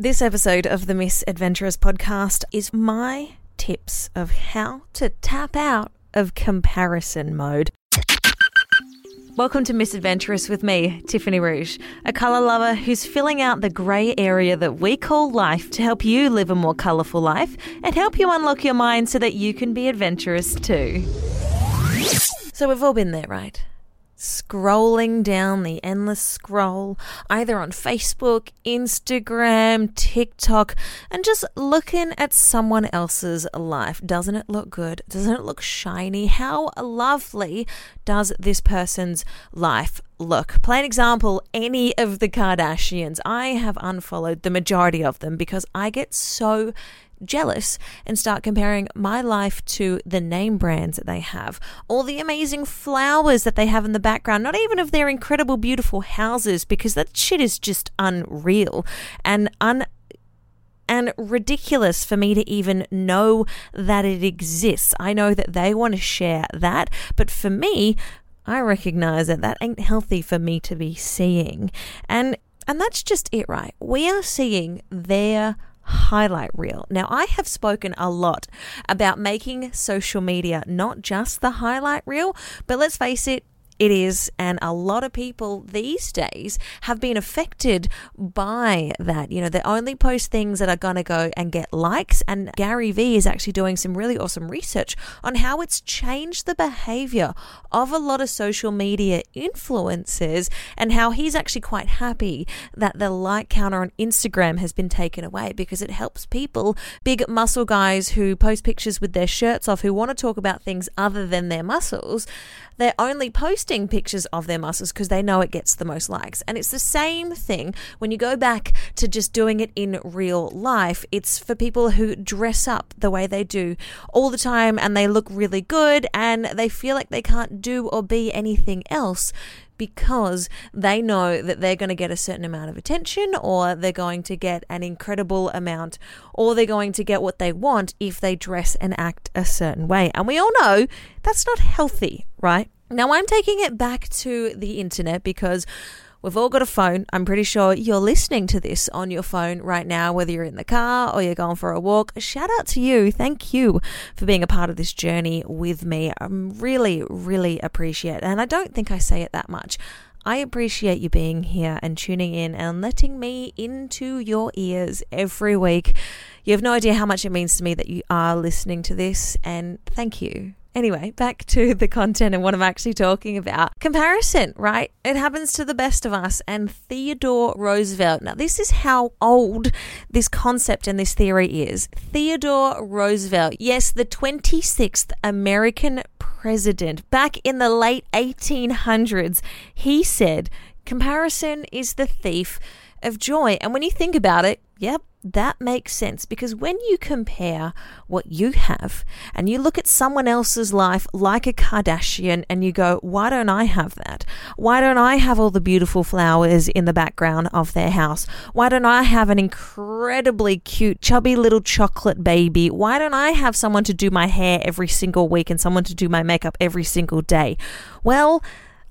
This episode of the Miss Adventurous podcast is my tips of how to tap out of comparison mode. Welcome to Miss Adventurous with me, Tiffany Rouge, a colour lover who's filling out the grey area that we call life to help you live a more colourful life and help you unlock your mind so that you can be adventurous too. So, we've all been there, right? Scrolling down the endless scroll, either on Facebook, Instagram, TikTok, and just looking at someone else's life. Doesn't it look good? Doesn't it look shiny? How lovely does this person's life look? Plain example, any of the Kardashians. I have unfollowed the majority of them because I get so jealous and start comparing my life to the name brands that they have, all the amazing flowers that they have in the background, not even of their incredible, beautiful houses, because that shit is just unreal and un and ridiculous for me to even know that it exists. I know that they want to share that, but for me, I recognize that that ain't healthy for me to be seeing. And and that's just it, right? We are seeing their highlight reel. Now, I have spoken a lot about making social media not just the highlight reel, but let's face it, it is, and a lot of people these days have been affected by that. You know, they only post things that are going to go and get likes. And Gary Vee is actually doing some really awesome research on how it's changed the behavior of a lot of social media influencers and how he's actually quite happy that the like counter on Instagram has been taken away because it helps people, big muscle guys who post pictures with their shirts off, who want to talk about things other than their muscles they're only posting pictures of their muscles because they know it gets the most likes. And it's the same thing when you go back to just doing it in real life. It's for people who dress up the way they do all the time and they look really good and they feel like they can't do or be anything else because they know that they're going to get a certain amount of attention or they're going to get an incredible amount or they're going to get what they want if they dress and act a certain way. And we all know that's not healthy, right? Now, I'm taking it back to the internet because We've all got a phone. I'm pretty sure you're listening to this on your phone right now, whether you're in the car or you're going for a walk. Shout out to you. Thank you for being a part of this journey with me. I'm really, really appreciate it. And I don't think I say it that much. I appreciate you being here and tuning in and letting me into your ears every week. You have no idea how much it means to me that you are listening to this, and thank you. Anyway, back to the content and what I'm actually talking about. Comparison, right? It happens to the best of us. And Theodore Roosevelt. Now, this is how old this concept and this theory is. Theodore Roosevelt, yes, the 26th American president, back in the late 1800s, he said, Comparison is the thief of joy. And when you think about it, yep, that makes sense because when you compare what you have and you look at someone else's life like a Kardashian and you go, why don't I have that? Why don't I have all the beautiful flowers in the background of their house? Why don't I have an incredibly cute, chubby little chocolate baby? Why don't I have someone to do my hair every single week and someone to do my makeup every single day? Well,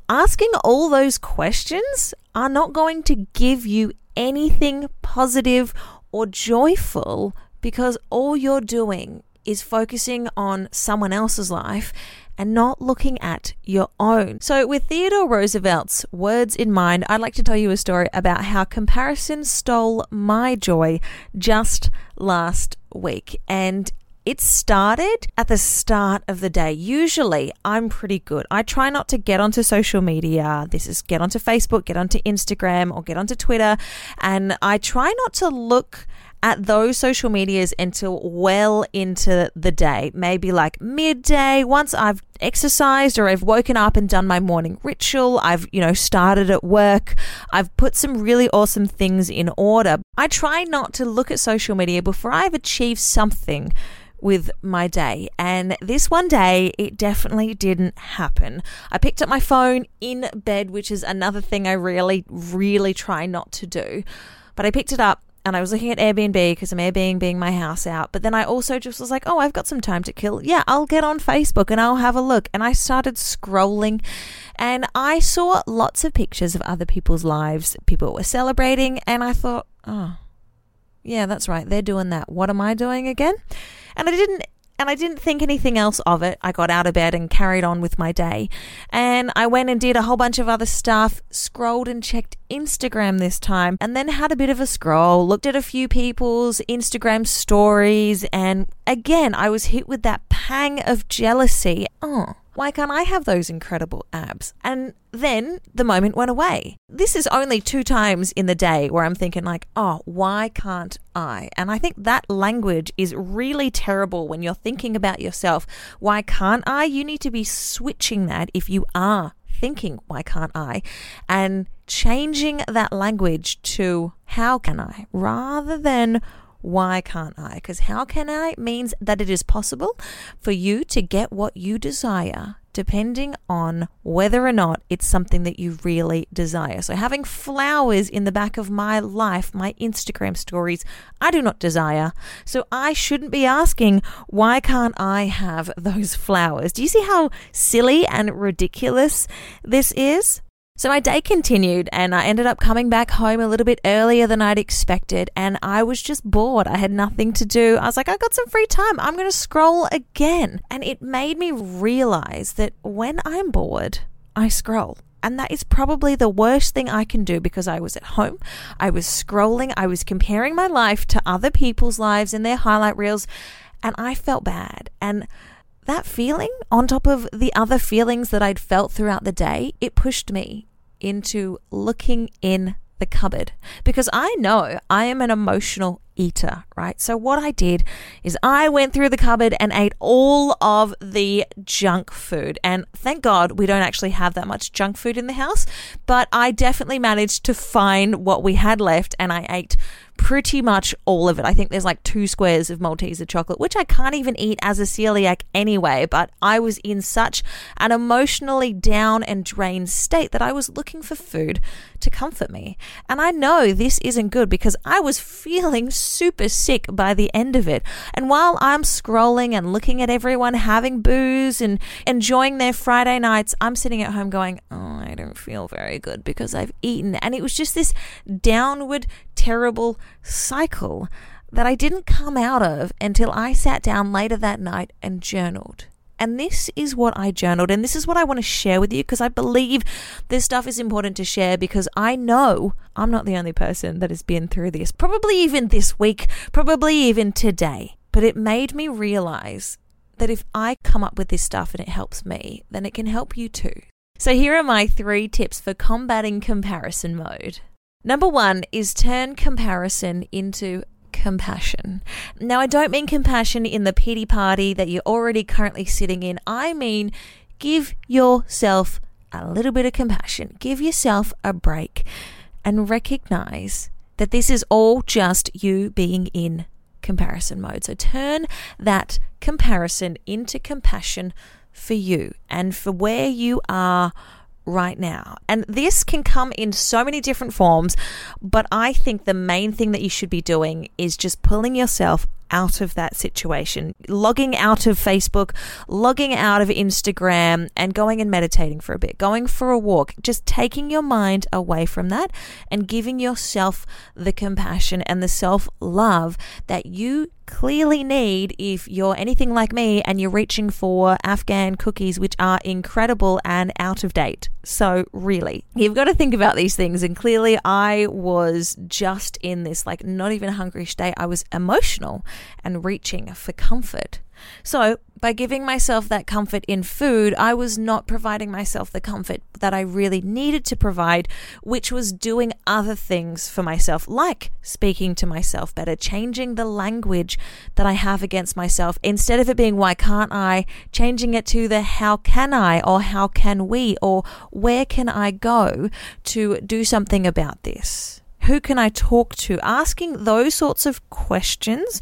asking all those questions are not going to give you anything positive or joyful because all you're doing is focusing on someone else's life and not looking at your own. So, with Theodore Roosevelt's words in mind, I'd like to tell you a story about how comparison stole my joy just last week. And it started at the start of the day. Usually, I'm pretty good. I try not to get onto social media. This is get onto Facebook, get onto Instagram, or get onto Twitter. And I try not to look at those social medias until well into the day, maybe like midday, once I've exercised or I've woken up and done my morning ritual, I've, you know, started at work, I've put some really awesome things in order. I try not to look at social media before I've achieved something with my day. And this one day, it definitely didn't happen. I picked up my phone in bed, which is another thing I really, really try not to do. But I picked it up and I was looking at Airbnb because I'm Airbnb my house out. But then I also just was like, oh, I've got some time to kill. Yeah, I'll get on Facebook and I'll have a look. And I started scrolling and I saw lots of pictures of other people's lives. People were celebrating and I thought, oh, yeah, that's right. They're doing that. What am I doing again? And I didn't and I didn't think anything else of it. I got out of bed and carried on with my day. And I went and did a whole bunch of other stuff, scrolled and checked Instagram this time, and then had a bit of a scroll, looked at a few people's Instagram stories, and again, I was hit with that pang of jealousy. Oh, why can't I have those incredible abs? And then the moment went away. This is only two times in the day where I'm thinking, like, oh, why can't I? And I think that language is really terrible when you're thinking about yourself. Why can't I? You need to be switching that if you are thinking, why can't I? And changing that language to, how can I? Rather than, why can't I? Because how can I means that it is possible for you to get what you desire depending on whether or not it's something that you really desire. So, having flowers in the back of my life, my Instagram stories, I do not desire. So, I shouldn't be asking, why can't I have those flowers? Do you see how silly and ridiculous this is? So my day continued and I ended up coming back home a little bit earlier than I'd expected and I was just bored. I had nothing to do. I was like, I got some free time. I'm going to scroll again. And it made me realize that when I'm bored, I scroll. And that is probably the worst thing I can do because I was at home. I was scrolling. I was comparing my life to other people's lives in their highlight reels. And I felt bad. And that feeling, on top of the other feelings that I'd felt throughout the day, it pushed me into looking in the cupboard. Because I know I am an emotional eater, right? So, what I did is I went through the cupboard and ate all of the junk food. And thank God we don't actually have that much junk food in the house, but I definitely managed to find what we had left and I ate pretty much all of it. I think there's like two squares of Malteser chocolate, which I can't even eat as a celiac anyway. But I was in such an emotionally down and drained state that I was looking for food to comfort me. And I know this isn't good because I was feeling super sick by the end of it. And while I'm scrolling and looking at everyone having booze and enjoying their Friday nights, I'm sitting at home going, Oh, I don't feel very good because I've eaten. And it was just this downward, terrible cycle that I didn't come out of until I sat down later that night and journaled. And this is what I journaled, and this is what I want to share with you because I believe this stuff is important to share because I know I'm not the only person that has been through this, probably even this week, probably even today. But it made me realize that if I come up with this stuff and it helps me, then it can help you too. So here are my three tips for combating comparison mode. Number one is turn comparison into compassion. Now, I don't mean compassion in the pity party that you're already currently sitting in. I mean, give yourself a little bit of compassion, give yourself a break, and recognize that this is all just you being in comparison mode. So turn that comparison into compassion for you and for where you are right now. And this can come in so many different forms, but I think the main thing that you should be doing is just pulling yourself out of that situation, logging out of Facebook, logging out of Instagram, and going and meditating for a bit, going for a walk, just taking your mind away from that and giving yourself the compassion and the self love that you clearly need if you're anything like me and you're reaching for Afghan cookies, which are incredible and out of date. So, really, you've got to think about these things. And clearly, I was just in this, like, not even hungry state. I was emotional and reaching for comfort. So, by giving myself that comfort in food, I was not providing myself the comfort that I really needed to provide, which was doing other things for myself, like speaking to myself better, changing the language that I have against myself. Instead of it being, why can't I, changing it to the how can I, or how can we, or where can I go to do something about this? Who can I talk to? Asking those sorts of questions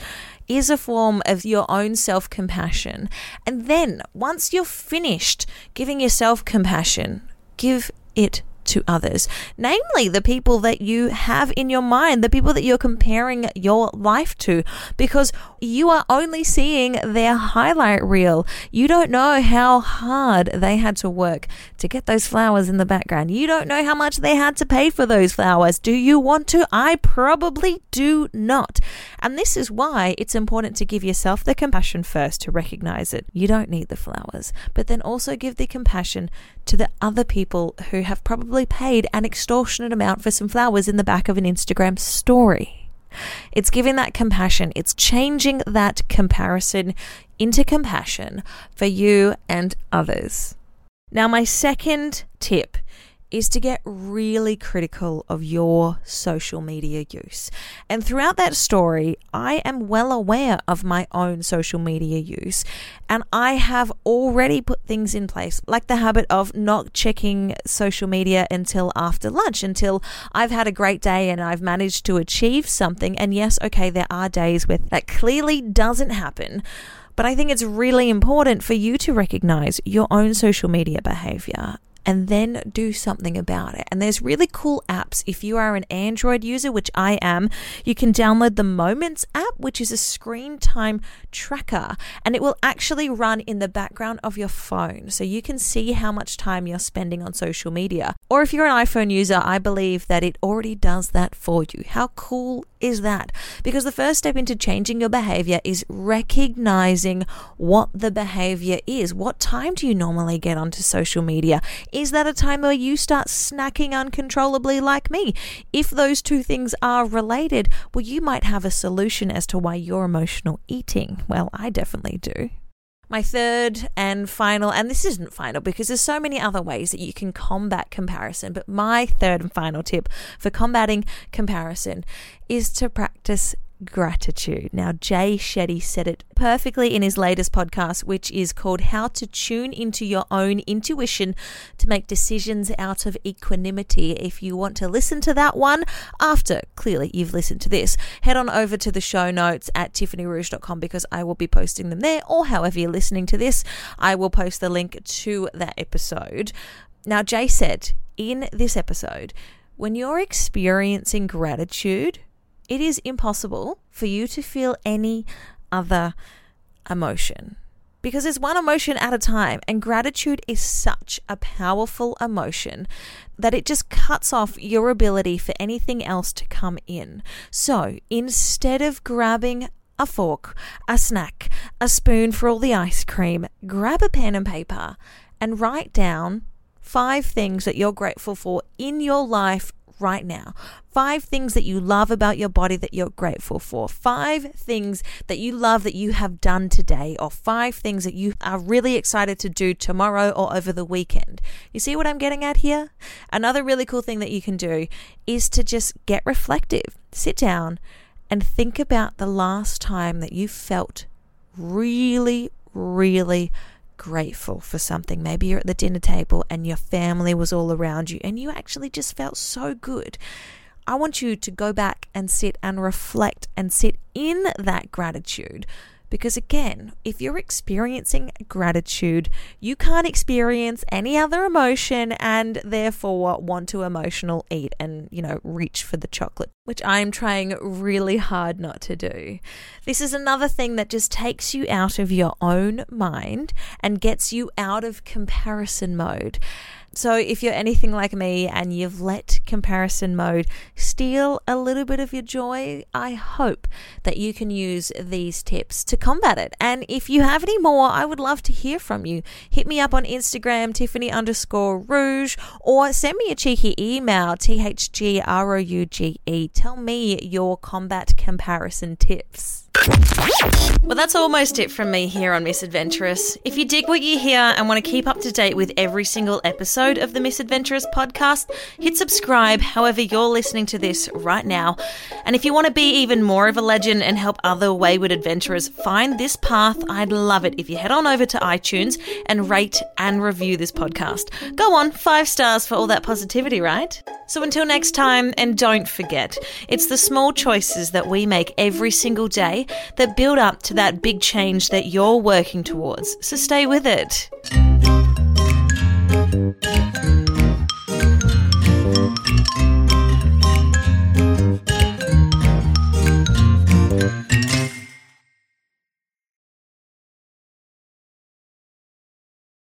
is a form of your own self compassion. And then, once you're finished giving yourself compassion, give it to others, namely the people that you have in your mind, the people that you're comparing your life to, because you are only seeing their highlight reel. You don't know how hard they had to work to get those flowers in the background. You don't know how much they had to pay for those flowers. Do you want to? I probably do not. And this is why it's important to give yourself the compassion first to recognize it. You don't need the flowers, but then also give the compassion to the other people who have probably paid an extortionate amount for some flowers in the back of an Instagram story. It's giving that compassion, it's changing that comparison into compassion for you and others. Now, my second tip is to get really critical of your social media use. And throughout that story, I am well aware of my own social media use. And I have already put things in place, like the habit of not checking social media until after lunch, until I've had a great day and I've managed to achieve something. And yes, okay, there are days where that clearly doesn't happen. But I think it's really important for you to recognize your own social media behavior and then do something about it. And there's really cool apps. If you are an Android user, which I am, you can download the Moments app, which is a screen time tracker, and it will actually run in the background of your phone. So you can see how much time you're spending on social media. Or if you're an iPhone user, I believe that it already does that for you. How cool is that? Because the first step into changing your behavior is recognizing what the behavior is. What time do you normally get onto social media? Is that a time where you start snacking uncontrollably like me? If those two things are related, well, you might have a solution as to why you're emotional eating. Well, I definitely do. My third and final, and this isn't final because there's so many other ways that you can combat comparison, but my third and final tip for combating comparison is to practice gratitude. Now, Jay Shetty said it perfectly in his latest podcast, which is called How to Tune into Your Own Intuition to Make Decisions Out of Equanimity. If you want to listen to that one after clearly you've listened to this, head on over to the show notes at tiffanyrouge.com because I will be posting them there, or however you're listening to this, I will post the link to that episode. Now, Jay said in this episode, when you're experiencing gratitude, it is impossible for you to feel any other emotion because it's one emotion at a time. And gratitude is such a powerful emotion that it just cuts off your ability for anything else to come in. So instead of grabbing a fork, a snack, a spoon for all the ice cream, grab a pen and paper and write down five things that you're grateful for in your life right now. Five things that you love about your body that you're grateful for. Five things that you love that you have done today, or five things that you are really excited to do tomorrow or over the weekend. You see what I'm getting at here? Another really cool thing that you can do is to just get reflective. Sit down and think about the last time that you felt really, really grateful for something. Maybe you're at the dinner table and your family was all around you and you actually just felt so good. I want you to go back and sit and reflect and sit in that gratitude because again, if you're experiencing gratitude, you can't experience any other emotion and therefore want to emotional eat and, you know, reach for the chocolate, which I'm trying really hard not to do. This is another thing that just takes you out of your own mind and gets you out of comparison mode. So, if you're anything like me and you've let comparison mode steal a little bit of your joy, I hope that you can use these tips to combat it. And if you have any more, I would love to hear from you. Hit me up on Instagram, Tiffany underscore rouge, or send me a cheeky email, THGROUGE. Tell me your combat comparison tips. Well, that's almost it from me here on Misadventurous. If you dig what you hear and want to keep up to date with every single episode of the Misadventurous podcast, hit subscribe however you're listening to this right now. And if you want to be even more of a legend and help other wayward adventurers find this path, I'd love it if you head on over to iTunes and rate and review this podcast. Go on, five stars for all that positivity, right? So until next time, and don't forget, it's the small choices that we make every single day that build up to that big change that you're working towards. So stay with it.